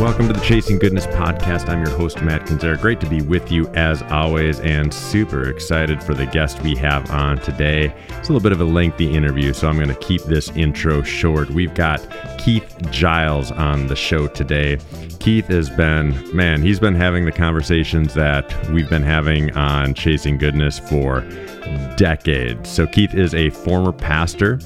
Welcome to the Chasing Goodness podcast. I'm your host, Matt Kendziera. Great to be with you as always, and super excited for the guest we have on today. It's a little bit of a lengthy interview, so I'm going to keep this intro short. We've got Keith Giles on the show today. Keith has been, man, he's been having the conversations that we've been having on Chasing Goodness for decades. So, Keith is a former pastor.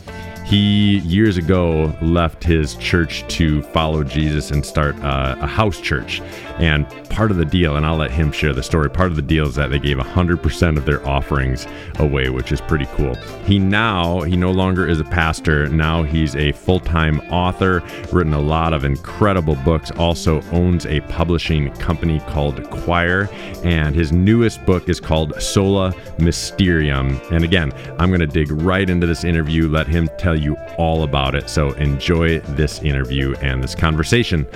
He years ago left his church to follow Jesus and start a, a, house church. And part of the deal, and I'll let him share the story, part of the deal is that they gave 100% of their offerings away, which is pretty cool. He now, he no longer is a pastor. Now he's a full time author, written a lot of incredible books, also owns a publishing company called Quoir. And his newest book is called Sola Mysterium. And again, I'm going to dig right into this interview, let him tell tell you all about it. So enjoy this interview and this conversation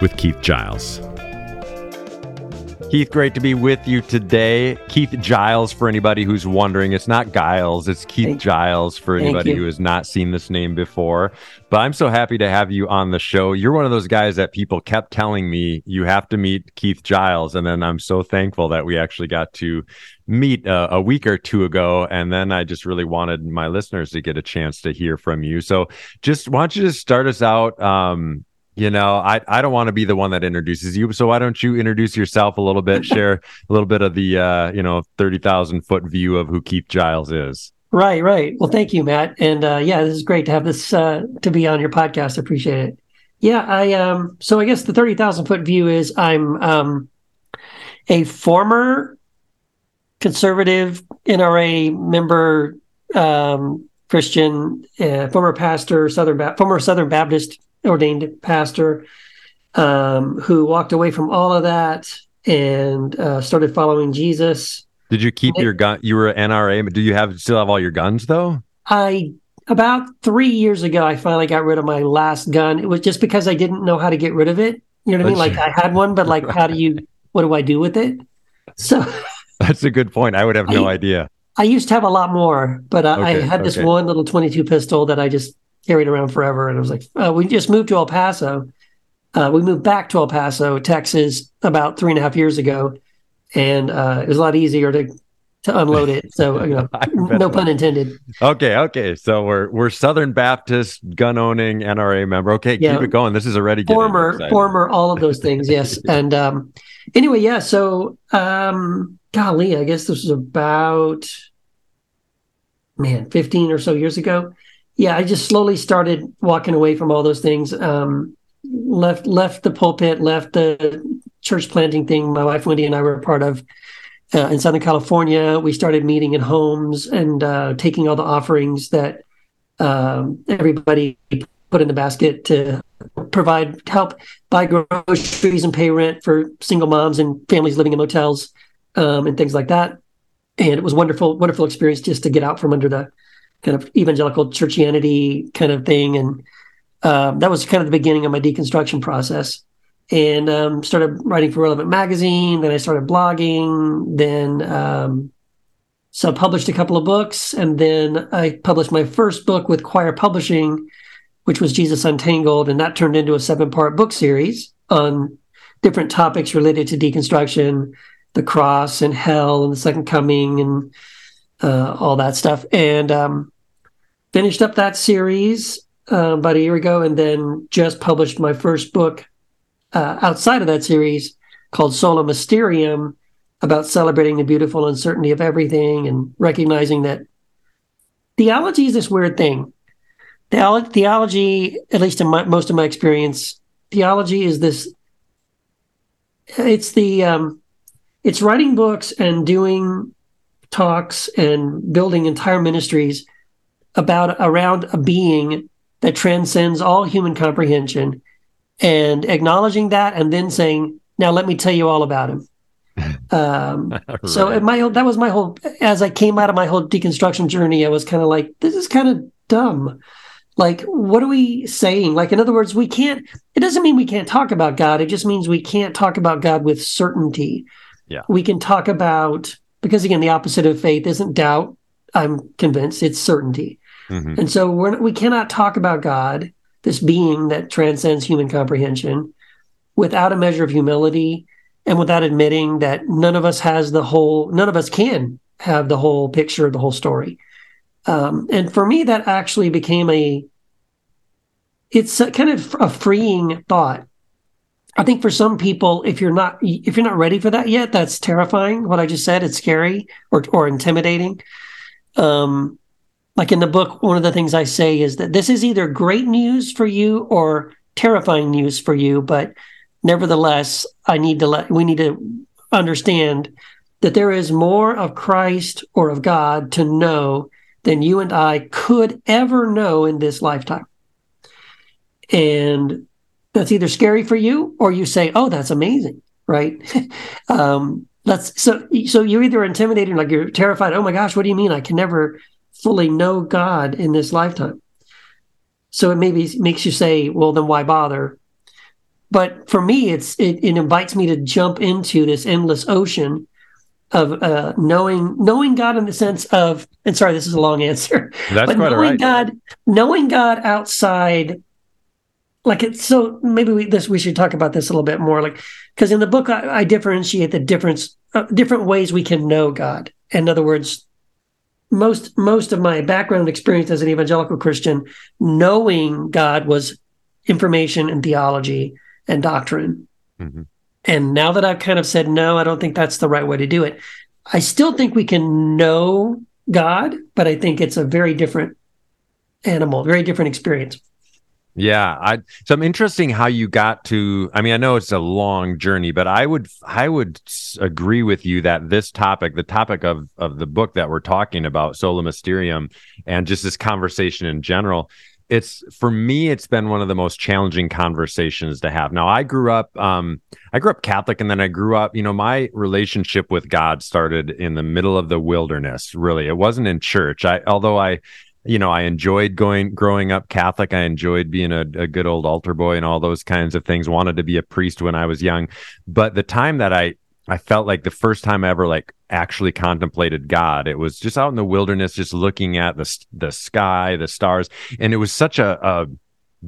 with Keith Giles. Keith, great to be with you today. Keith Giles, for anybody who's wondering, it's not Giles, it's Keith Thank Giles for anybody who has not seen this name before. But I'm so happy to have you on the show. You're one of those guys that people kept telling me you have to meet Keith Giles. And then I'm so thankful that we actually got to meet uh, a week or two ago. And then I just really wanted my listeners to get a chance to hear from you. So just why don't you just start us out? Um, you know, I, I don't want to be the one that introduces you. So why don't you introduce yourself a little bit, share a little bit of the, uh, you know, 30,000 foot view of who Keith Giles is. Right, right. Well, thank you, Matt. And uh, yeah, this is great to have this uh, to be on your podcast. I appreciate it. Yeah, I um. So I guess the thirty thousand foot view is I'm um, a former conservative NRA member, um, Christian, uh, former pastor, Southern ba- former Southern Baptist ordained pastor um, who walked away from all of that and uh, started following Jesus. Did you keep your gun? You were NRA. But do you have still have all your guns though? I about three years ago, I finally got rid of my last gun. It was just because I didn't know how to get rid of it. You know what I mean? Like I had one, but like, how do you? What do I do with it? So that's a good point. I would have no I, idea. I used to have a lot more, but uh, okay, I had this okay. one little 22 pistol that I just carried around forever. And I was like, uh, we just moved to El Paso. Uh, we moved back to El Paso, Texas, about three and a half years ago, and uh, it was a lot easier to to unload it. So you know, no pun intended. Okay, okay. So we're we're Southern Baptist gun owning NRA member. Okay, yeah. keep it going. This is already former former all of those things. Yes, and um, anyway, yeah. So um, golly, I guess this was about man, fifteen or so years ago yeah, I just slowly started walking away from all those things. Um, left left the pulpit, left the church planting thing. My wife Wendy and I were a part of uh, in Southern California. We started meeting in homes and uh, taking all the offerings that um, everybody put in the basket to provide help buy groceries and pay rent for single moms and families living in motels um, and things like that. And it was wonderful, wonderful experience just to get out from under the kind of evangelical churchianity kind of thing. And um, that was kind of the beginning of my deconstruction process. And um, started writing for Relevant Magazine. Then I started blogging. Then um, so published a couple of books, and then I published my first book with Quoir Publishing, which was Jesus Untangled, and that turned into a seven-part book series on different topics related to deconstruction, the cross and hell and the second coming and uh, all that stuff, and um, finished up that series uh, about a year ago, and then just published my first book uh, outside of that series called Sola Mysterium about celebrating the beautiful uncertainty of everything and recognizing that theology is this weird thing. Theolo- theology, at least in my, most of my experience, theology is this. It's the um, it's writing books and doing talks and building entire ministries about around a being that transcends all human comprehension and acknowledging that and then saying now let me tell you all about him Um, right. So my that was my whole. As I came out of my whole deconstruction journey, I was kind of like, this is kind of dumb. Like, what are we saying? Like, in other words, we can't. It doesn't mean we can't talk about God. It just means we can't talk about God with certainty. Yeah, we can talk about because again, the opposite of faith isn't doubt. I'm convinced it's certainty. Mm-hmm. And so we're, we cannot talk about God, this being that transcends human comprehension, without a measure of humility and without admitting that none of us has the whole, none of us can have the whole picture of the whole story. Um, and for me, that actually became a, it's a, kind of a freeing thought. I think for some people, if you're not if you're not ready for that yet, that's terrifying. What I just said, it's scary or or intimidating. Um, like in the book, one of the things I say is that this is either great news for you or terrifying news for you, but nevertheless, I need to let we need to understand that there is more of Christ or of God to know than you and I could ever know in this lifetime. And that's either scary for you or you say, "Oh, that's amazing," right? um, that's so. So you're either intimidated, like you're terrified. Oh my gosh, what do you mean? I can never fully know God in this lifetime. So it maybe makes you say, "Well, then why bother?" But for me, it's it, it invites me to jump into this endless ocean of uh, knowing knowing God in the sense of. And sorry, this is a long answer. That's but quite knowing right. God, knowing God outside like it's so maybe we this we should talk about this a little bit more like because in the book I, I differentiate the difference uh, different ways we can know god. In other words most most of my background experience as an evangelical christian knowing god was information and theology and doctrine. Mm-hmm. and now that i've kind of said no i don't think that's the right way to do it. I still think we can know god but i think it's a very different animal very different experience yeah, I so I'm interesting how you got to I mean I know it's a long journey, but I would I would agree with you that this topic, the topic of of the book that we're talking about, Sola Mysterium and just this conversation in general, it's for me it's been one of the most challenging conversations to have. Now I grew up um I grew up Catholic and then I grew up, you know, my relationship with God started in the middle of the wilderness, really. It wasn't in church. I although I you know, I enjoyed going growing up Catholic. I enjoyed being a, a, good old altar boy and all those kinds of things. Wanted to be a priest when I was young, but the time that I I felt like the first time I ever like actually contemplated God, it was just out in the wilderness, just looking at the the sky, the stars, and it was such a, a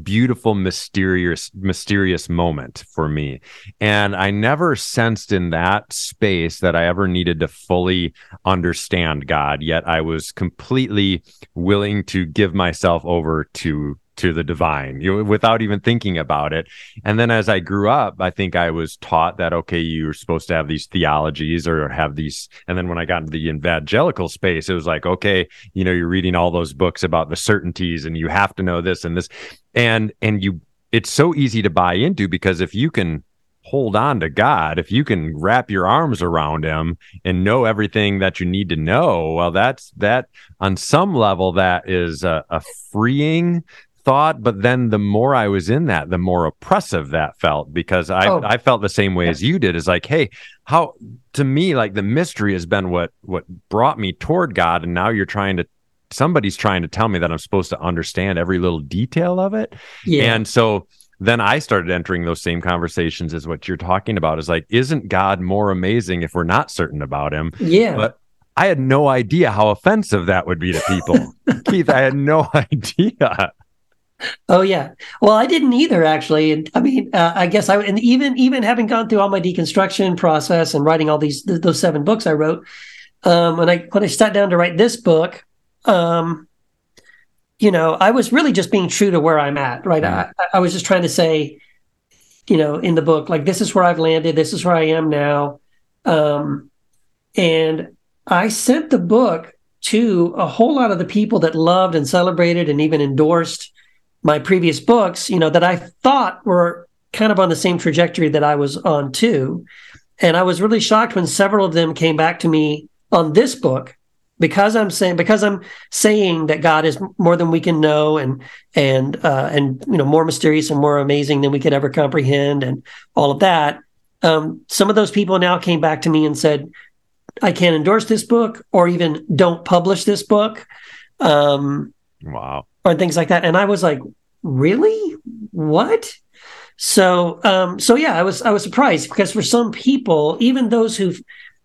beautiful mysterious mysterious moment for me. And i never sensed in that space that i ever needed to fully understand god. Yet i was completely willing to give myself over to to the divine you without even thinking about it. And then as I grew up, I think I was taught that, okay, you're supposed to have these theologies or have these. And then when I got into the evangelical space, it was like, okay, you know, you're reading all those books about the certainties and you have to know this and this. And, and you, it's so easy to buy into because if you can hold on to God, if you can wrap your arms around him and know everything that you need to know, well, that's that on some level, that is a, a freeing thought, but then the more I was in that, the more oppressive that felt because I, oh. I felt the same way as you did. Is like, hey, how to me, like the mystery has been what what brought me toward God, and now you're trying to somebody's trying to tell me that I'm supposed to understand every little detail of it. Yeah. And so then I started entering those same conversations as what you're talking about is like, isn't God more amazing if we're not certain about him? Yeah. But I had no idea how offensive that would be to people. Keith, I had no idea. Oh yeah. Well, I didn't either actually. And I mean, uh, I guess I and even even having gone through all my deconstruction process and writing all these th- those seven books I wrote, um, when I when I sat down to write this book, um, you know, I was really just being true to where I'm at. Right. Mm. I, I was just trying to say, you know, in the book, like this is where I've landed. This is where I am now. Um, and I sent the book to a whole lot of the people that loved and celebrated and even endorsed my previous books, you know, that I thought were kind of on the same trajectory that I was on too. And I was really shocked when several of them came back to me on this book because I'm saying because I'm saying that God is more than we can know and and uh, and you know more mysterious and more amazing than we could ever comprehend and all of that. Um, some of those people now came back to me and said, I can't endorse this book or even don't publish this book. Um, wow. Or things like that. And I was like, really? What? So, um, so yeah, I was, I was surprised because for some people, even those who,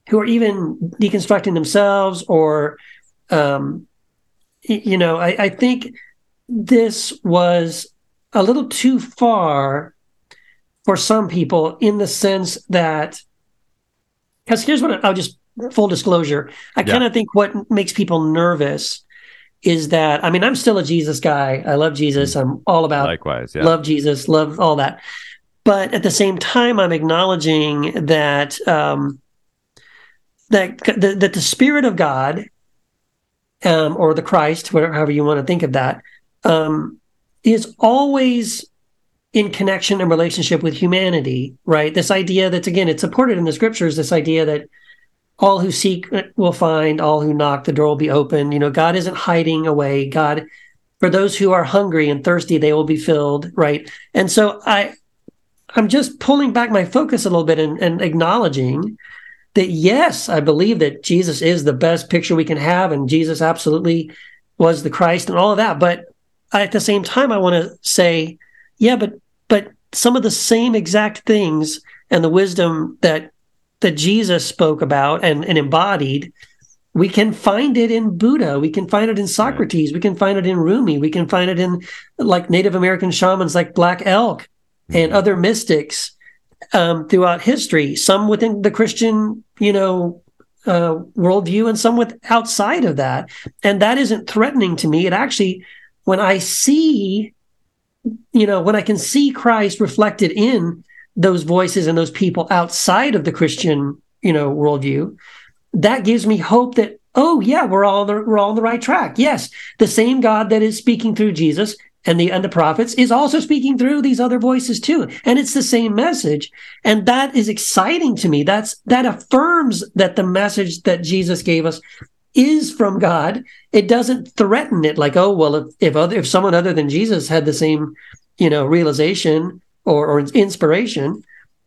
who are even deconstructing themselves or, um, you know, I, I think this was a little too far for some people in the sense that because here's what I'll just full disclosure. I yeah. kind of think what makes people nervous is that I mean I'm still a Jesus guy. I love Jesus. I'm all about likewise. Yeah. Love Jesus. Love all that. But at the same time, I'm acknowledging that um, that that, that the Spirit of God um, or the Christ, whatever however you want to think of that, um, is always in connection and relationship with humanity, right? This idea that's again, it's supported in the scriptures, this idea that all who seek will find, all who knock, the door will be open. You know, God isn't hiding away. God, for those who are hungry and thirsty, they will be filled, right? And so I I'm just pulling back my focus a little bit and, and acknowledging that yes, I believe that Jesus is the best picture we can have, and Jesus absolutely was the Christ and all of that. But at the same time, I want to say, yeah, but but some of the same exact things and the wisdom that that Jesus spoke about and, and embodied, we can find it in Buddha. We can find it in Socrates. Right. We can find it in Rumi. We can find it in like Native American shamans like Black Elk mm-hmm. and other mystics um, throughout history. Some within the Christian, you know, uh, worldview, and some with outside of that. And that isn't threatening to me. It actually, when I see you know, when I can see Christ reflected in those voices and those people outside of the Christian, you know, worldview, that gives me hope that, oh yeah, we're all on the, we're all on the right track. Yes, the same God that is speaking through Jesus and the and the prophets is also speaking through these other voices too and it's the same message and that is exciting to me that's that affirms that the message that jesus gave us is from God. It doesn't threaten it like, oh, well, if if other if someone other than Jesus had the same, you know, realization or, or inspiration,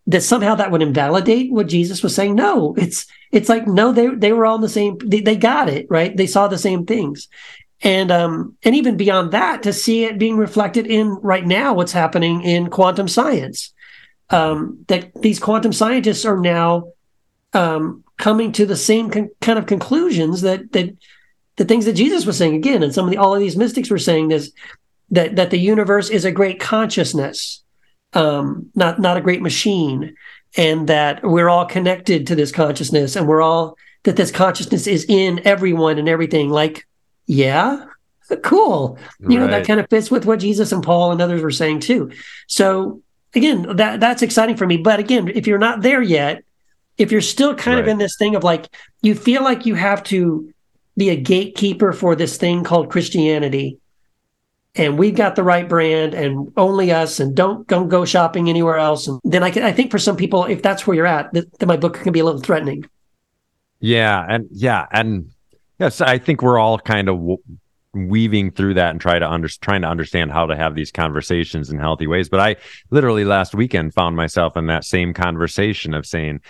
that somehow that would invalidate what Jesus was saying. No, it's it's like no, they they were all in the same. They, they got it right. They saw the same things, and um and even beyond that, to see it being reflected in right now what's happening in quantum science, um, that these quantum scientists are now um, coming to the same con- kind of conclusions that that the things that Jesus was saying again, and some of the all of these mystics were saying this that that the universe is a great consciousness, um, not not a great machine, and that we're all connected to this consciousness, and we're all that this consciousness is in everyone and everything. Like, yeah, cool. You right. know that kind of fits with what Jesus and Paul and others were saying too. So again, that that's exciting for me. But again, if you're not there yet, if you're still kind right. of in this thing of like you feel like you have to be a gatekeeper for this thing called Christianity and we've got the right brand and only us and don't don't go shopping anywhere else and then I can, I think for some people if that's where you're at that, that my book can be a little threatening. Yeah, and yeah, and yes, I think we're all kind of w- weaving through that and try to under, trying to understand how to have these conversations in healthy ways. But I literally last weekend found myself in that same conversation of saying,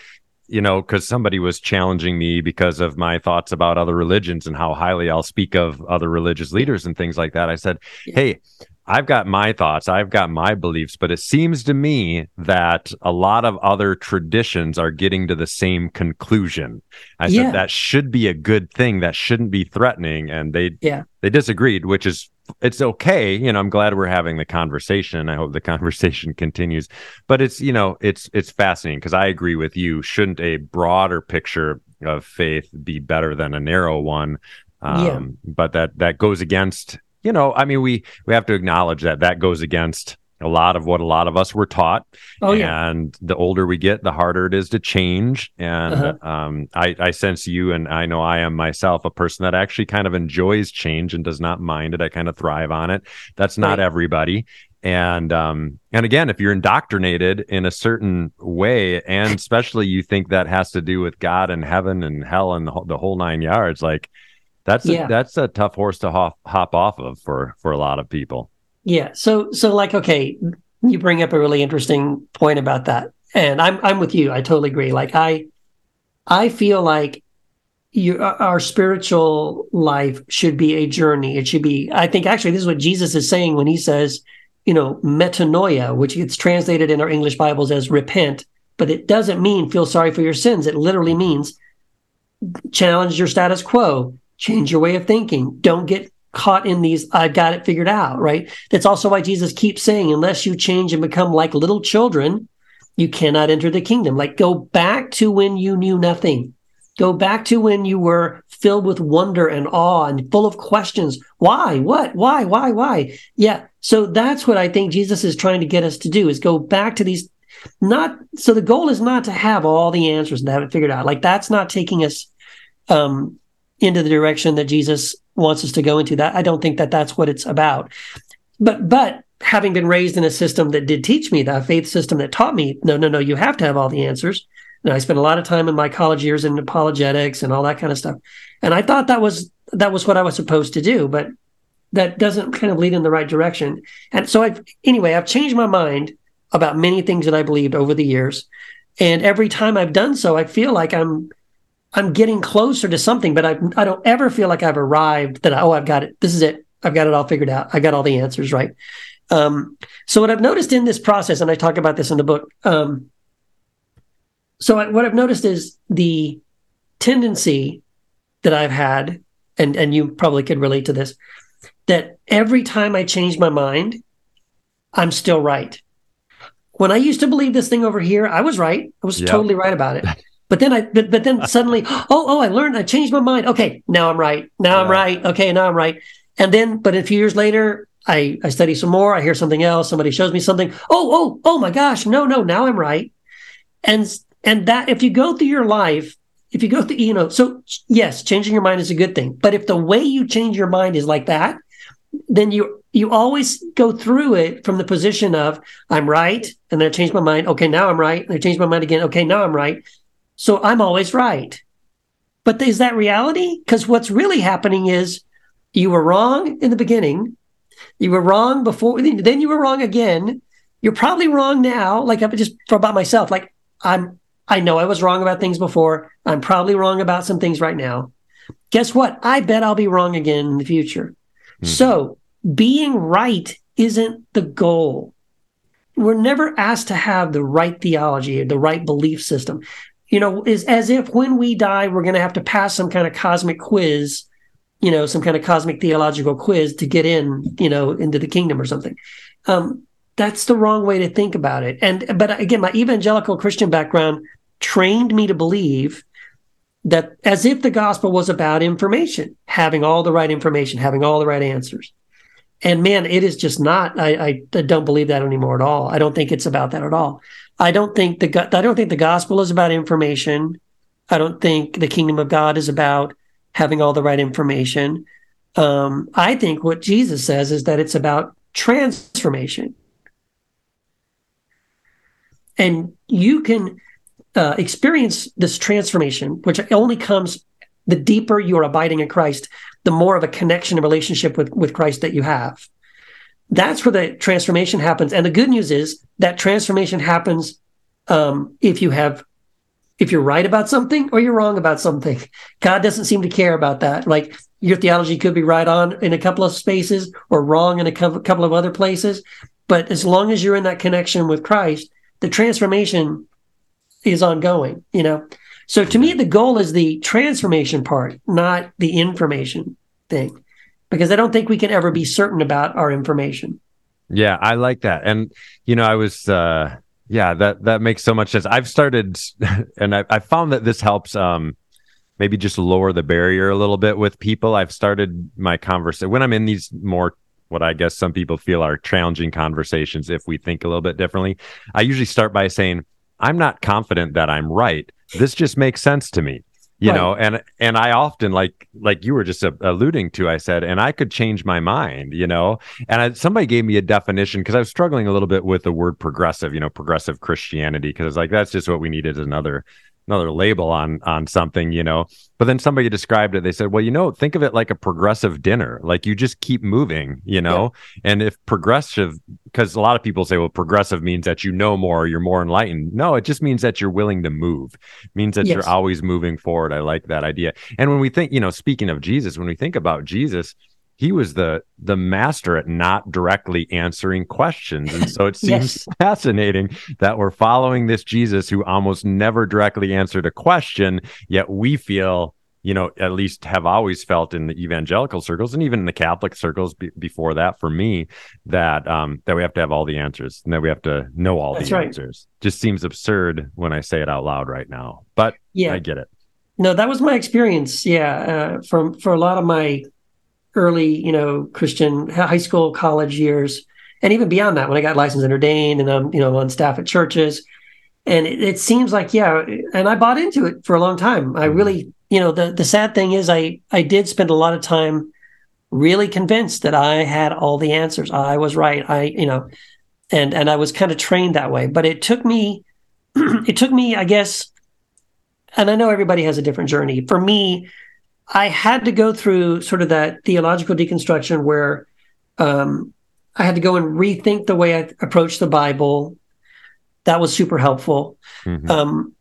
you know, because somebody was challenging me because of my thoughts about other religions and how highly I'll speak of other religious leaders and things like that. I said, yeah. Hey, I've got my thoughts, I've got my beliefs, but it seems to me that a lot of other traditions are getting to the same conclusion. I yeah. said that should be a good thing, that shouldn't be threatening. And they yeah. they disagreed, which is it's okay. You know, I'm glad we're having the conversation. I hope the conversation continues. But it's, you know, it's it's fascinating because I agree with you. Shouldn't a broader picture of faith be better than a narrow one? Um, yeah. but that that goes against, you know, I mean, we we have to acknowledge that that goes against a lot of what a lot of us were taught. Oh, yeah. And the older we get, the harder it is to change. And uh-huh. um, I, I sense you, and I know I am myself, a person that actually kind of enjoys change and does not mind it. I kind of thrive on it. That's not right. everybody. And um, and again, if you're indoctrinated in a certain way, and especially you think that has to do with God and heaven and hell and the whole, the whole nine yards, like that's yeah. a, that's a tough horse to hop, hop off of for for a lot of people. Yeah. So so like okay, you bring up a really interesting point about that. and I'm I'm with you. I totally agree. Like I I feel like you, uh, our spiritual life should be a journey. It should be. I think actually this is what Jesus is saying when he says, you know, metanoia, which gets translated in our English Bibles as repent, but it doesn't mean feel sorry for your sins. It literally means challenge your status quo, change your way of thinking. Don't get caught in these I've got it figured out, right? That's also why Jesus keeps saying, unless you change and become like little children, you cannot enter the kingdom. Like go back to when you knew nothing. Go back to when you were filled with wonder and awe and full of questions. Why? What? Why? Why? Why? Yeah. So that's what I think Jesus is trying to get us to do is go back to these not so the goal is not to have all the answers and have it figured out. Like that's not taking us um into the direction that Jesus wants us to go into. That I don't think that that's what it's about. But but having been raised in a system that did teach me that faith system that taught me no no no you have to have all the answers and i spent a lot of time in my college years in apologetics and all that kind of stuff and i thought that was that was what i was supposed to do but that doesn't kind of lead in the right direction and so i've anyway i've changed my mind about many things that i believed over the years and every time i've done so i feel like i'm i'm getting closer to something but i i don't ever feel like i've arrived that oh i've got it this is it i've got it all figured out i got all the answers right um, so what I've noticed in this process, and I talk about this in the book. Um, so I, what I've noticed is the tendency that I've had, and and you probably could relate to this, that every time I change my mind, I'm still right. When I used to believe this thing over here, I was right. I was yep. totally right about it. But then I, but, but then suddenly, oh, oh, I learned, I changed my mind. Okay, now I'm right. Now yeah. I'm right. Okay, now I'm right. And then, but a few years later, I, I study some more. I hear something else. Somebody shows me something. Oh, oh, oh my gosh. No, no, now I'm right. And, and that if you go through your life, if you go through, you know, so yes, changing your mind is a good thing. But if the way you change your mind is like that, then you, you always go through it from the position of I'm right. And then I change my mind. Okay. Now I'm right. And I change my mind again. Okay. Now I'm right. So I'm always right. But is that reality? Because what's really happening is you were wrong in the beginning you were wrong before, then you were wrong again. You're probably wrong now. Like I'm just about myself. Like I'm, I know I was wrong about things before. I'm probably wrong about some things right now. Guess what? I bet I'll be wrong again in the future. Mm-hmm. So being right isn't the goal. We're never asked to have the right theology or the right belief system. You know, is as if when we die, we're going to have to pass some kind of cosmic quiz you know, some kind of cosmic theological quiz to get in, you know, into the kingdom or something. Um, that's the wrong way to think about it. And but again, my evangelical Christian background trained me to believe that as if the gospel was about information, having all the right information, having all the right answers. And man, it is just not. I, I, don't believe that anymore at all. I don't think it's about that at all. I don't think the I don't think the gospel is about information. I don't think the kingdom of God is about having all the right information. Um, I think what Jesus says is that it's about transformation. And you can uh, experience this transformation, which only comes the deeper you are abiding in Christ, the more of a connection and relationship with, with Christ that you have. That's where the transformation happens. And the good news is that transformation happens um, if you have if you're right about something or you're wrong about something. God doesn't seem to care about that. Like your theology could be right on in a couple of spaces or wrong in a couple of other places. But as long as you're in that connection with Christ, the transformation is ongoing, you know? So to me, the goal is the transformation part, not the information thing, because I don't think we can ever be certain about our information. Yeah, I like that. And, you know, I was, uh, yeah, that that makes so much sense. I've started, and I, I found that this helps. Um, maybe just lower the barrier a little bit with people. I've started my conversation when I'm in these more what I guess some people feel are challenging conversations if we think a little bit differently. I usually start by saying, I'm not confident that I'm right. This just makes sense to me you right. know and and i often like like you were just a, alluding to i said and i could change my mind you know and I, somebody gave me a definition because i was struggling a little bit with the word progressive you know progressive christianity because like that's just what we needed another another label on on something, you know. But then somebody described it. They said, "Well, you know, think of it like a progressive dinner. Like you just keep moving, you know. Yeah. And if progressive, because a lot of people say, well, progressive means that you know more, you're more enlightened. No, it just means that you're willing to move. It means that yes. you're always moving forward. I like that idea. And when we think, you know, speaking of Jesus, when we think about Jesus, he was the the master at not directly answering questions. And so it seems yes. fascinating that we're following this jesus who almost never directly answered a question yet we feel you know at least have always felt in the evangelical circles and even in the catholic circles be- before that for me that um that we have to have all the answers and that we have to know all That's the right. answers. Just seems absurd when i say it out loud right now but yeah. I get it. No that was my experience. Yeah uh, from for a lot of my early, you know, Christian high school, college years, and even beyond that, when I got licensed and ordained, and I'm, you know, on staff at churches, and it, it seems like, yeah, and I bought into it for a long time. I mm-hmm. really, you know, the the sad thing is, I I did spend a lot of time really convinced that I had all the answers. I was right. I, you know, and and I was kind of trained that way. But it took me, it took me, I guess, and I know everybody has a different journey. For me, I had to go through sort of that theological deconstruction where um, I had to go and rethink the way I approached the Bible. That was super helpful. Mm-hmm. Um,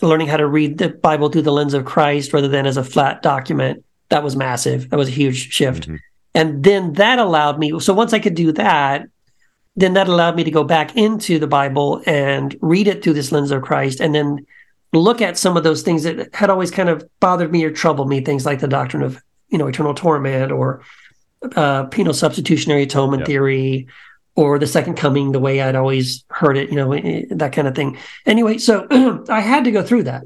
learning how to read the Bible through the lens of Christ rather than as a flat document. That was massive. That was a huge shift. Mm-hmm. And then that allowed me. So once I could do that, then that allowed me to go back into the Bible and read it through this lens of Christ and then look at some of those things that had always kind of bothered me or troubled me, things like the doctrine of, you know, eternal torment or uh, penal substitutionary atonement yep. theory or the second coming, the way I'd always heard it, you know, that kind of thing. Anyway, so I had to go through that.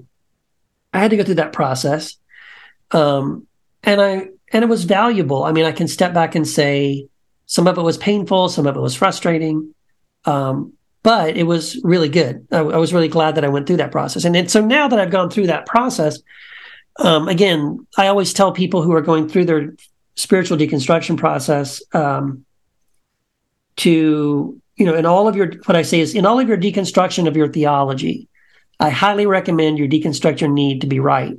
I had to go through that process. Um, and I, and it was valuable. I mean, I can step back and say some of it was painful, some of it was frustrating. Um, but it was really good. I, I, was really glad that I went through that process. And, and so now that I've gone through that process, um, again, I always tell people who are going through their spiritual deconstruction process um, to, you know, in all of your, what I say is in all of your deconstruction of your theology, I highly recommend you deconstruct your need to be right.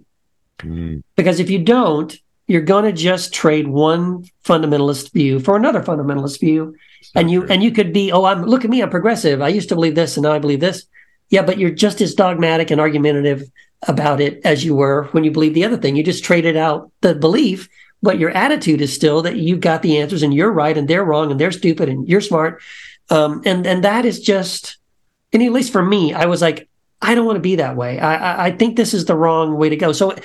Mm. Because if you don't, you're going to just trade one fundamentalist view for another fundamentalist view and you and you could be oh i'm look at me i'm progressive. I used to believe this and now i believe this. Yeah but you're just as dogmatic and argumentative about it as you were when you believe the other thing. You just traded out the belief but your attitude is still that you got the answers and you're right and they're wrong and they're stupid and you're smart. Um, and and that is just and at least for me i was like i don't want to be that way. I, I think this is the wrong way to go. So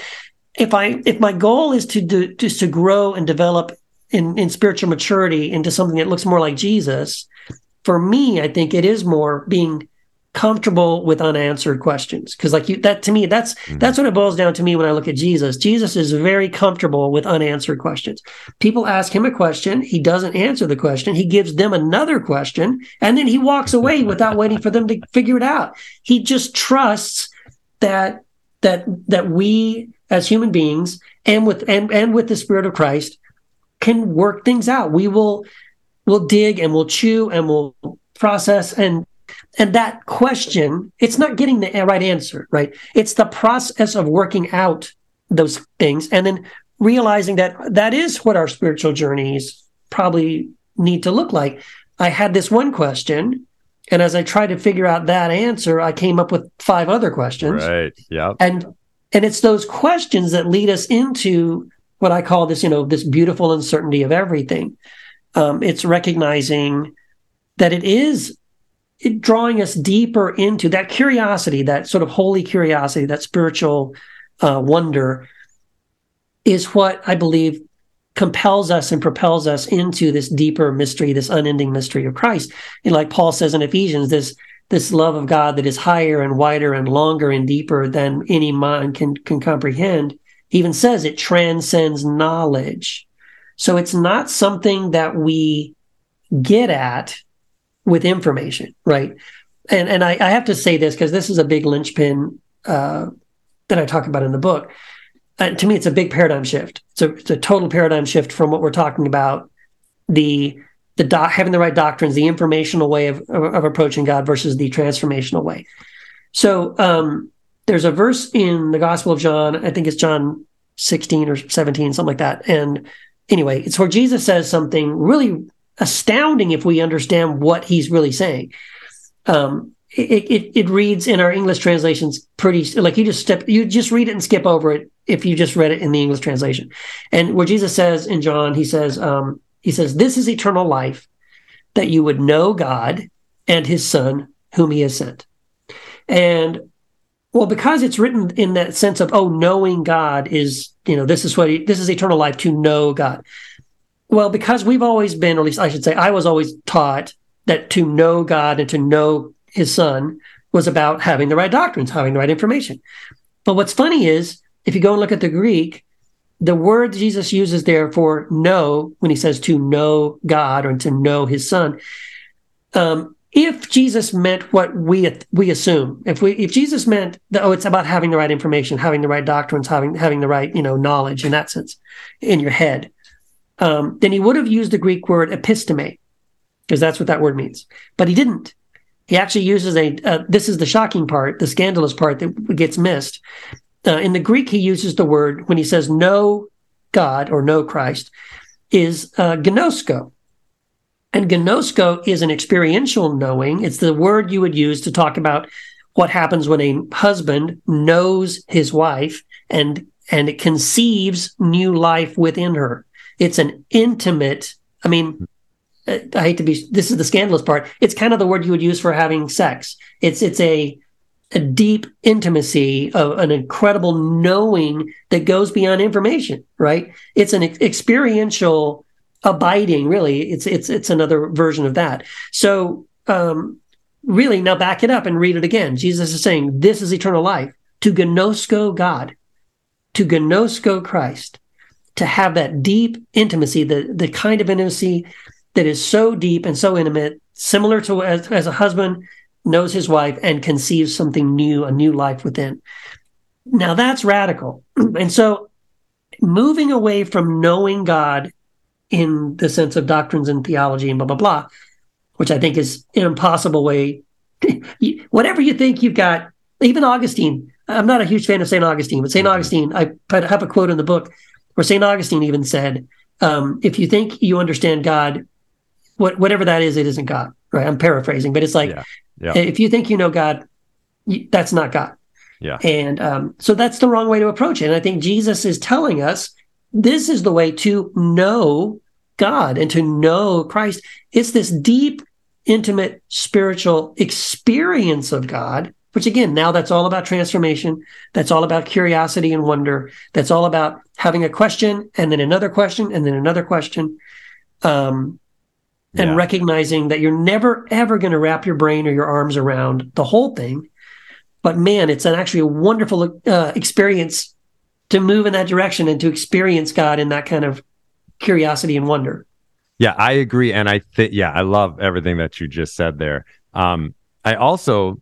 if i if my goal is to do just to grow and develop in, in spiritual maturity into something that looks more like Jesus, for me, I think it is more being comfortable with unanswered questions. Because like you that to me that's mm-hmm. that's what it boils down to me when i look at jesus. Jesus is very comfortable with unanswered questions. People ask him a question he doesn't answer the question he gives them another question and then he walks away without waiting for them to figure it out. He just trusts that that that we as human beings and with and and with the spirit of christ can work things out. We will we'll dig and we'll chew and we'll process. And and that question it's not getting the right answer right? It's the process of working out those things and then realizing that that is what our spiritual journeys probably need to look like. I had this one question and as i tried to figure out that answer i came up with five other questions. Right. Yeah and and it's those questions that lead us into what I call this, you know, this beautiful uncertainty of everything. Um, it's recognizing that it is it drawing us deeper into that curiosity, that sort of holy curiosity, that spiritual uh, wonder, is what I believe compels us and propels us into this deeper mystery, this unending mystery of Christ. And like Paul says in Ephesians, this this love of God that is higher and wider and longer and deeper than any mind can can comprehend even says it transcends knowledge. So it's not something that we get at with information, right? And and I, I have to say this because this is a big linchpin uh, that I talk about in the book. Uh, to me, it's a big paradigm shift. It's a, it's a total paradigm shift from what we're talking about the the doc, having the right doctrines, the informational way of, of, of approaching God versus the transformational way. So um, there's a verse in the Gospel of John, I think it's John 16 or 17, something like that. And anyway, it's where Jesus says something really astounding if we understand what he's really saying. Um, it, it, it reads in our English translations pretty like you just step you just read it and skip over it if you just read it in the English translation. And where Jesus says in John, he says, um, he says, "This is eternal life, that you would know God and His Son, whom He has sent." And well, because it's written in that sense of oh, knowing God is you know this is what he, this is eternal life to know God. Well, because we've always been, or at least I should say, I was always taught that to know God and to know His Son was about having the right doctrines, having the right information. But what's funny is if you go and look at the Greek, the word Jesus uses there for know, when he says to know God or to know His Son, um, if Jesus meant what we we assume, if we if Jesus meant that oh, it's about having the right information, having the right doctrines, having having the right you know knowledge in that sense in your head, um, then he would have used the Greek word episteme, because that's what that word means. But he didn't. He actually uses a. Uh, this is the shocking part, the scandalous part that gets missed. Uh, in the Greek, he uses the word when he says "know God" or "know Christ," is uh, gnosko and gnosko is an experiential knowing. It's the word you would use to talk about what happens when a husband knows his wife and and it conceives new life within her. It's an intimate, I mean, I hate to be this is the scandalous part. It's kind of the word you would use for having sex. It's it's a a deep intimacy of an incredible knowing that goes beyond information, right? It's an experiential abiding really. It's it's it's another version of that. So um really now back it up and read it again. Jesus is saying this is eternal life to gnosko god to gnosko christ to have that deep intimacy the the kind of intimacy that is so deep and so intimate similar to as, as a husband knows his wife and conceives something new a new life within. Now that's radical. And so moving away from knowing god in the sense of doctrines and theology and blah blah blah, which I think is an impossible way. Whatever you think you've got, even Augustine. I'm not a huge fan of Saint Augustine, but Saint Augustine, I have a quote in the book where Saint Augustine even said, um, "If you think you understand God, what, whatever that is, it isn't God." Right? I'm paraphrasing, but it's like yeah. Yeah. if you think you know God, that's not God. Yeah. And um, so that's the wrong way to approach it. And I think Jesus is telling us this is the way to know God and to know Christ. It's this deep, intimate spiritual experience of God, which again, now that's all about transformation. That's all about curiosity and wonder. That's all about having a question and then another question and then another question. Um, and yeah. recognizing that you're never ever going to wrap your brain or your arms around the whole thing. But man, it's an actually a wonderful uh, experience to move in that direction and to experience God in that kind of curiosity and wonder. Yeah, I agree. And I think, yeah, I love everything that you just said there. Um, I also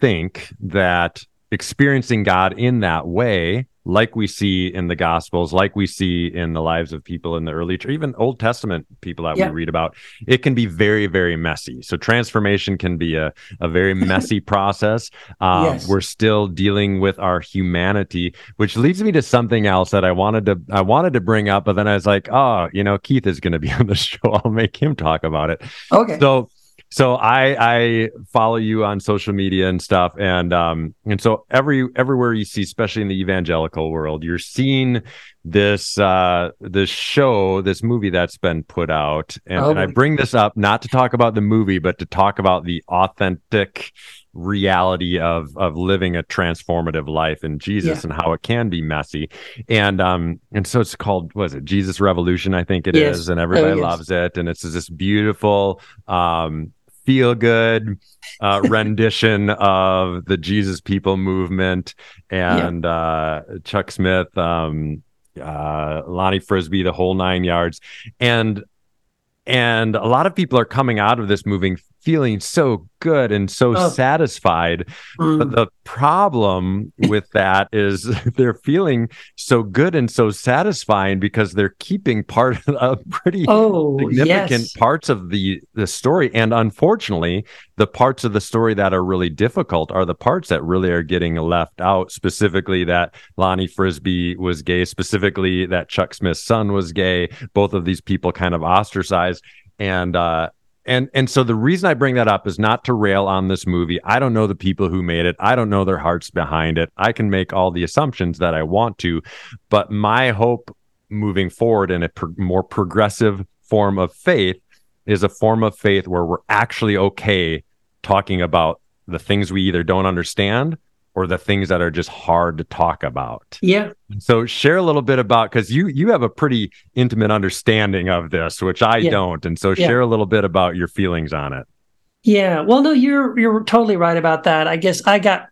think that experiencing God in that way like we see in the gospels like we see in the lives of people in the early church even old testament people that yeah. we read about it can be very very messy. So transformation can be a, a very messy process. Um, yes. we're still dealing with our humanity which leads me to something else that i wanted to i wanted to bring up but then i was like oh you know keith is going to be on the show. I'll make him talk about it. Okay. So so I I follow you on social media and stuff, and um and so every everywhere you see, especially in the evangelical world, you're seeing this uh this show, this movie that's been put out, and, oh and I bring this up not to talk about the movie, but to talk about the authentic reality of of living a transformative life in Jesus yeah. and how it can be messy. And um and so it's called was it Jesus Revolution I think it yes. is, and everybody oh, yes. loves it and it's this beautiful um feel good uh, rendition of the Jesus People movement and yeah. uh, Chuck Smith, um, uh, Lonnie Frisbee, the whole nine yards, and and a lot of people are coming out of this moving feeling so good and so Oh. satisfied. Mm. But the problem with that is they're feeling so good and so satisfying because they're keeping part of pretty oh, significant yes. parts of the the story and unfortunately the parts of the story that are really difficult are the parts that really are getting left out specifically that Lonnie Frisbee was gay specifically that Chuck Smith's son was gay both of these people kind of ostracized and uh and and so the reason I bring that up is not to rail on this movie. I don't know the people who made it. I don't know their hearts behind it. I can make all the assumptions that I want to, but my hope moving forward in a pro- more progressive form of faith is a form of faith where we're actually okay talking about the things we either don't understand or the things that are just hard to talk about. Yeah. So share a little bit about because you you have a pretty intimate understanding of this, which I Yeah. don't, and so Yeah. share a little bit about your feelings on it. Yeah. Well, no, you're you're totally right about that. I guess I got.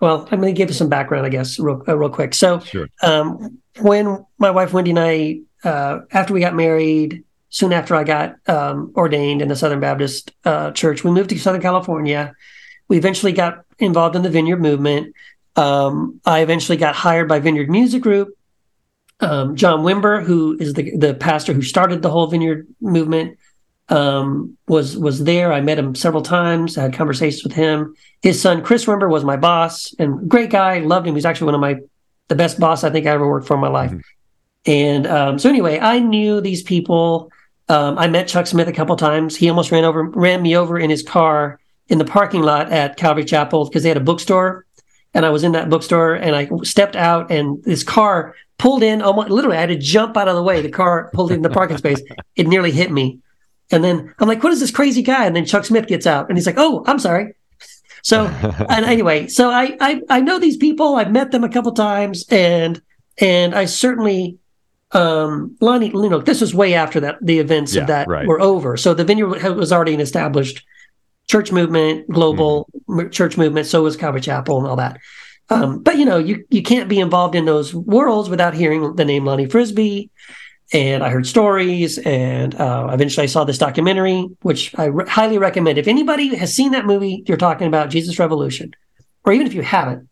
Well, I'm going to give you some background, I guess, real, uh, real quick. So, Sure. um, when my wife Wendy and I, uh, after we got married, soon after I got um, ordained in the Southern Baptist uh, Church, we moved to Southern California. We eventually got involved in the Vineyard movement. Um, I eventually got hired by Vineyard Music Group. Um, John Wimber, who is the the pastor who started the whole Vineyard movement, um, was was there. I met him several times. I had conversations with him. His son Chris Wimber was my boss and great guy. Loved him. He's actually one of my the best boss I think I ever worked for in my life. Mhm. And um, so anyway, I knew these people. Um, I met Chuck Smith a couple times. He almost ran over ran me over in his car in the parking lot at Calvary Chapel because they had a bookstore, and I was in that bookstore and I stepped out and this car pulled in almost literally. I had to jump out of the way. The car pulled in the parking space. It nearly hit me. And then I'm like, what is this crazy guy? And then Chuck Smith gets out and he's like, oh, I'm sorry. So and anyway, so I, I I know these people. I've met them a couple times, and and I certainly, um, Lonnie, you know, this was way after that the events Yeah, of that right. were over. So the vineyard was already an established church movement, global Mm-hmm. church movement. So was Calvary Chapel and all that. Um, but you know, you you can't be involved in those worlds without hearing the name Lonnie Frisbee. And I heard stories, and uh, eventually I saw this documentary, which I re- highly recommend. If anybody has seen that movie you're talking about, Jesus Revolution, or even if you haven't,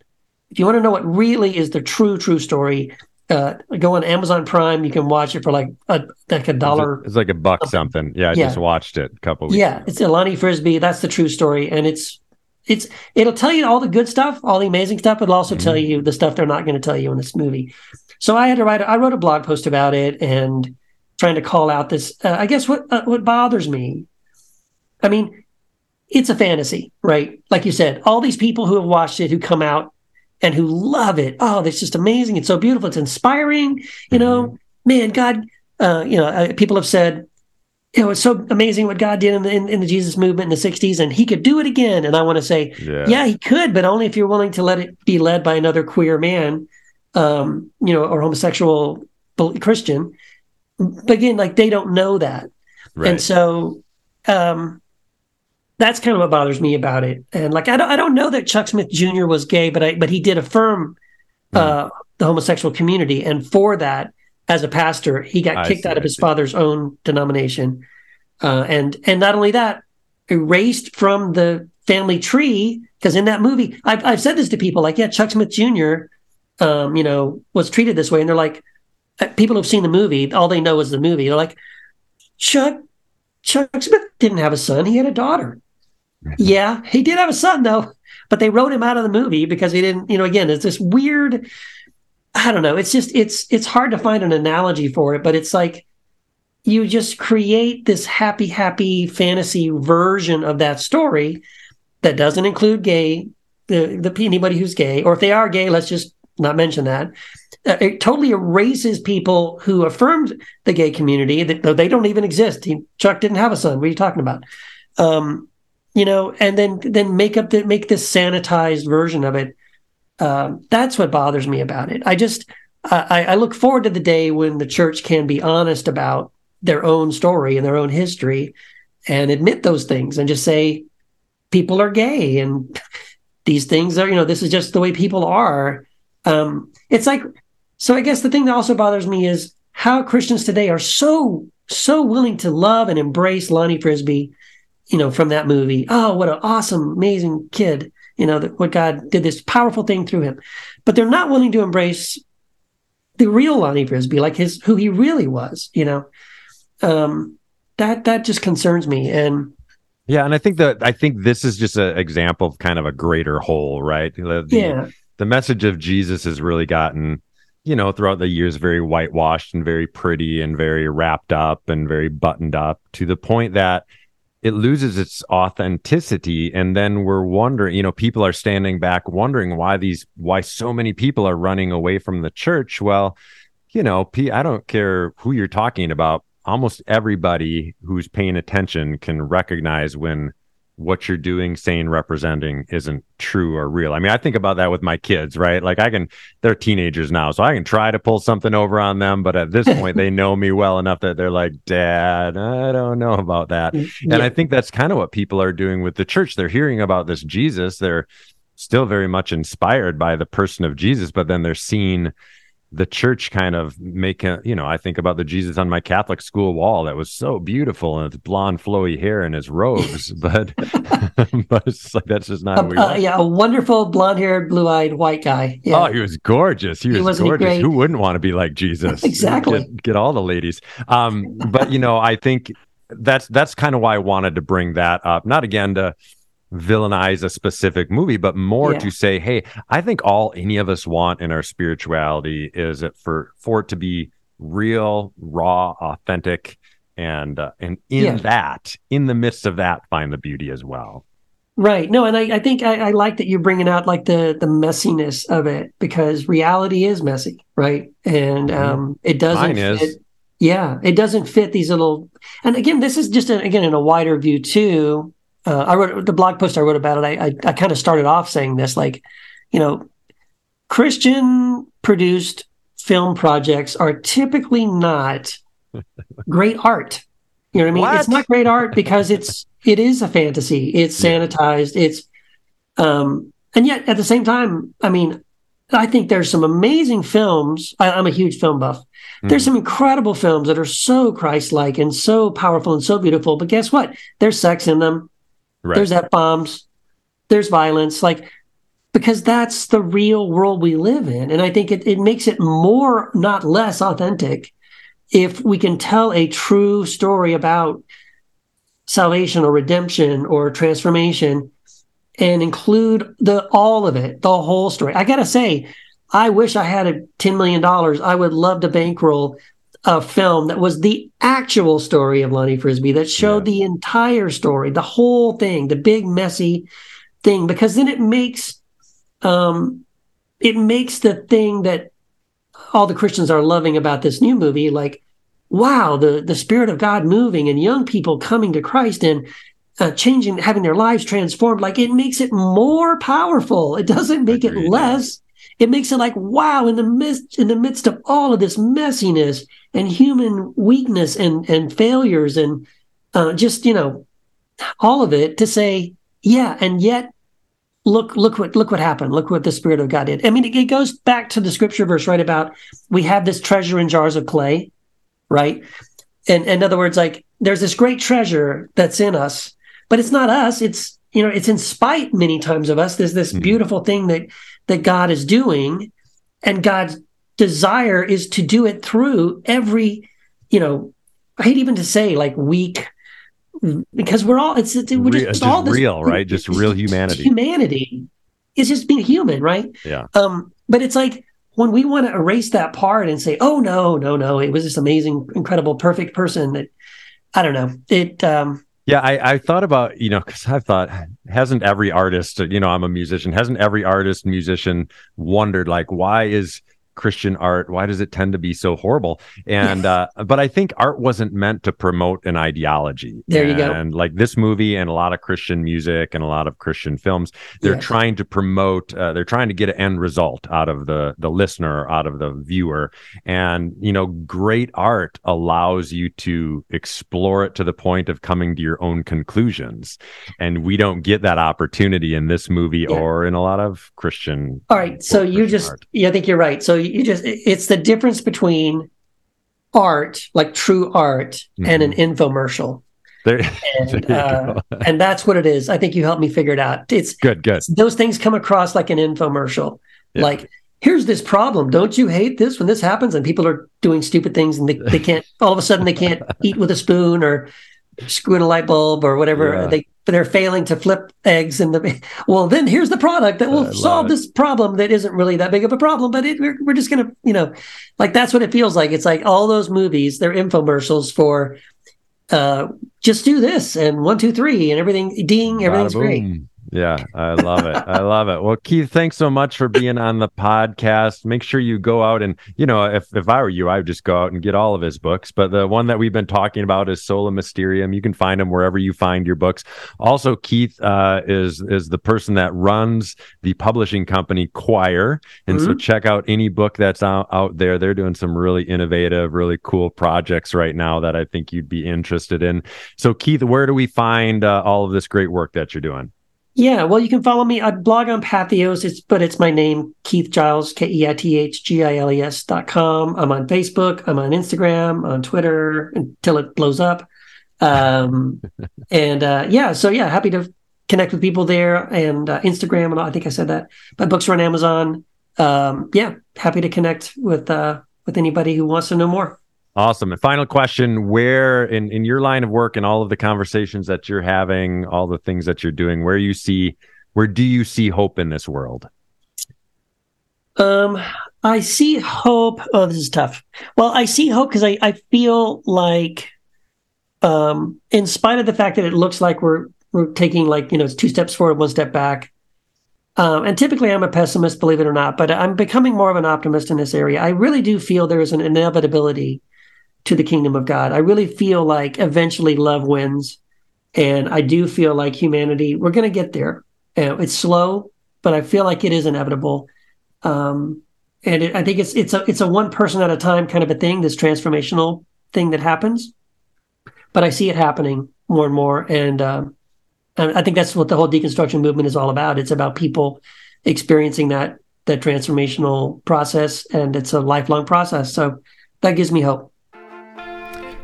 if you want to know what really is the true, true story, uh, go on Amazon Prime. You can watch it for like a like a dollar. It's like a buck something. Yeah, I Yeah. just watched it a couple weeks. Yeah, ago. it's Elani Frisbee. That's the true story, and it's it's it'll tell you all the good stuff, all the amazing stuff. It'll also tell you the stuff they're not going to tell you in this movie. So I had to write. I wrote a blog post about it and trying to call out this. Uh, I guess what uh, what bothers me. I mean, it's a fantasy, right? Like you said, all these people who have watched it, who come out and who love it. Oh, it's just amazing. It's so beautiful. It's inspiring. You know, man, God. Uh, you know, uh, people have said you know, it's so amazing what God did in the, in, in the Jesus movement in the 60s, and he could do it again. And I want to say, Yeah. yeah, he could, but only if you're willing to let it be led by another queer man, um, you know, or homosexual Christian. But again, like they don't know that. Right. And so um, that's kind of what bothers me about it. And like, I don't, I don't know that Chuck Smith Jr. was gay, but I, but he did affirm uh, the homosexual community. And for that, as a pastor, he got I kicked see, out of his father's own denomination. Uh, and, and not only that, erased from the family tree, because in that movie, I've, I've said this to people like, yeah, Chuck Smith Jr., um, you know, was treated this way. And they're like, uh, people who've seen the movie, all they know is the movie. They're like, Chuck, Chuck Smith didn't have a son; he had a daughter. Yeah, he did have a son though, but they wrote him out of the movie because he didn't. You know, again, it's this weird. I don't know. It's just it's it's hard to find an analogy for it, but it's like you just create this happy, happy fantasy version of that story that doesn't include gay, the the anybody who's gay, or if they are gay, let's just not mention that. Uh, it totally erases people who affirmed the gay community that they don't even exist. He, Chuck didn't have a son. What are you talking about? Um, you know, and then then make up the make this sanitized version of it. Um, that's what bothers me about it. I just I, I look forward to the day when the church can be honest about their own story and their own history and admit those things and just say people are gay and these things are you know this is just the way people are um it's like so i guess the thing that also bothers me is how christians today are so so willing to love and embrace lonnie frisbee you know, from that movie. Oh, what an awesome, amazing kid. You know, that what God did this powerful thing through him. But they're not willing to embrace the real Lonnie Frisbee, like his who he really was, you know. Um that that just concerns me. And yeah, and I think that I think this is just an example of kind of a greater whole, right? The, yeah. The message of Jesus has really gotten you know, throughout the years, very whitewashed and very pretty and very wrapped up and very buttoned up to the point that it loses its authenticity. And then we're wondering, you know, people are standing back wondering why these, why so many people are running away from the church. Well, you know, I don't care who you're talking about. Almost everybody who's paying attention can recognize when what you're doing, saying, representing isn't true or real. I mean, I think about that with my kids, right? Like I can, they're teenagers now, so I can try to pull something over on them, but at this point, they know me well enough that they're like, Dad, I don't know about that. Yeah. And I think that's kind of what people are doing with the church. They're hearing about this Jesus. They're still very much inspired by the person of Jesus, but then they're seeing the church kind of making you know, I think about the Jesus on my Catholic school wall that was so beautiful and his blonde flowy hair and his robes, but but it's like that's just not uh, uh, yeah, a wonderful blonde haired, blue eyed white guy. Yeah. Oh, he was gorgeous. He was he gorgeous. Who wouldn't want to be like Jesus? exactly. Get, get all the ladies. Um, but you know, I think that's that's kind of why I wanted to bring that up. Not again to villainize a specific movie, but more yeah. to say, hey, I think all any of us want in our spirituality is it for for it to be real, raw, authentic, and uh, and in yeah. that, in the midst of that, find the beauty as well. Right. No, and I, I think I, I, like that you're bringing out like the the messiness of it because reality is messy, right? And mm-hmm. um, it doesn't. Fit, yeah, it doesn't fit these little. And again, this is just a, again in a wider view too uh, I wrote the blog post I wrote about it. I, I, I kind of started off saying this, like, you know, Christian produced film projects are typically not great art. You know what I mean? What? It's not great art because it's it is a fantasy. It's sanitized. It's um and yet at the same time, I mean, I think there's some amazing films. I, am a huge film buff. Mm-hmm. There's some incredible films that are so Christ-like and so powerful and so beautiful. But guess what? There's sex in them. Right. There's F bombs. There's violence. Like, because that's the real world we live in. And I think it, it makes it more, not less authentic if we can tell a true story about salvation or redemption or transformation and include the all of it, the whole story. I gotta say, I wish I had a $10 million. I would love to bankroll a film that was the actual story of Lonnie Frisbee that showed yeah. the entire story, the whole thing, the big messy thing, because then it makes um it makes the thing that all the Christians are loving about this new movie like wow the the spirit of God moving and young people coming to Christ and uh, changing having their lives transformed like it makes it more powerful it doesn't make Agreed. it less it makes it like wow in the midst in the midst of all of this messiness and human weakness and and failures and uh, just you know all of it to say yeah and yet look look what look what happened. Look what the spirit of god did. I mean it, it goes back to the scripture verse right about we have this treasure in jars of clay right? And, and in other words like there's this great treasure that's in us but it's not us. It's you know it's in spite many times of us. There's this mm-hmm. beautiful thing that that god is doing and god's desire is to do it through every, you know, I hate even to say like weak because we're all it's, it's we're just, just all this, real, right? Just real humanity. Humanity is just being human, right? Yeah. Um, but it's like when we want to erase that part and say, "Oh no, no, no, it was this amazing, incredible, perfect person." That I don't know. It. um yeah, I, I thought about, you know, because I've thought, hasn't every artist, you know, I'm a musician, hasn't every artist, musician wondered, like, why is Christian art? Why does it tend to be so horrible? And uh, but I think art wasn't meant to promote an ideology. There you go. And like this movie and a lot of Christian music and a lot of Christian films, they're yes. trying to promote. Uh, they're trying to get an end result out of the the listener, out of the viewer. And you know, great art allows you to explore it to the point of coming to your own conclusions. And we don't get that opportunity in this movie yeah. or in a lot of Christian. All right. So you just, art. yeah, I think you're right. So you just it's the difference between art like true art mm-hmm. and an infomercial There, and uh, and that's what it is. I think you helped me figure it out. It's good, good. Those things come across like an infomercial. Yeah. Like, here's this problem. Don't you hate this when this happens and people are doing stupid things and they, they can't all of a sudden they can't eat with a spoon or screw in a light bulb or whatever. Yeah. They they're failing to flip eggs in the well then here's the product that will solve it. this problem that isn't really that big of a problem but it, we're, we're just gonna you know like that's what it feels like. It's like all those movies they're infomercials for uh just do this and one two three and everything ding everything's great yeah, I love it. I love it. Well, Keith, thanks so much for being on the podcast. Make sure you go out and, you know, if, if I were you, I would just go out and get all of his books. But the one that we've been talking about is Sola Mysterium. You can find him wherever you find your books. Also, Keith uh, is is the person that runs the publishing company Quoir. And mm-hmm. so check out any book that's out, out there. They're doing some really innovative, really cool projects right now that I think you'd be interested in. So, Keith, where do we find uh, all of this great work that you're doing? Yeah, well, you can follow me. I blog on Patheos, it's, but it's my name, Keith Giles, K E I T H G I L E S dot com. I'm on Facebook, I'm on Instagram, on Twitter until it blows up. Um, and uh, yeah, so yeah, happy to connect with people there and uh, Instagram. And I think I said that. My books are on Amazon. Um, yeah, happy to connect with uh, with anybody who wants to know more. Awesome. And final question where in, in your line of work and all of the conversations that you're having, all the things that you're doing, where you see where do you see hope in this world? Um, I see hope. Oh, this is tough. Well, I see hope because I, I feel like um in spite of the fact that it looks like we're we're taking like, you know, it's two steps forward, one step back. Um, and typically I'm a pessimist, believe it or not, but I'm becoming more of an optimist in this area. I really do feel there is an inevitability to the kingdom of God. I really feel like eventually love wins. And I do feel like humanity, we're going to get there. Uh, it's slow, but I feel like it is inevitable. Um, and it, I think it's it's a it's a one person at a time kind of a thing, this transformational thing that happens. But I see it happening more and more, and, and I think that's what the whole deconstruction movement is all about. It's about people experiencing that that transformational process, and it's a lifelong process. So that gives me hope.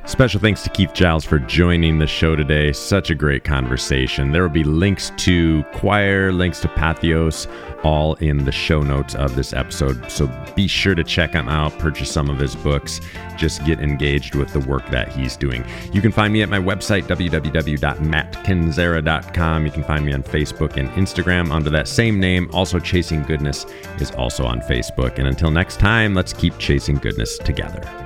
Special thanks to Keith Giles for joining the show today. Such a great conversation. There will be links to Quoir, links to Patheos, all in the show notes of this episode. So be sure to check him out, purchase some of his books, just get engaged with the work that he's doing. You can find me at my website, www.mattkendziera.com. You can find me on Facebook and Instagram under that same name. Also, Chasing Goodness is also on Facebook. And until next time, let's keep chasing goodness together.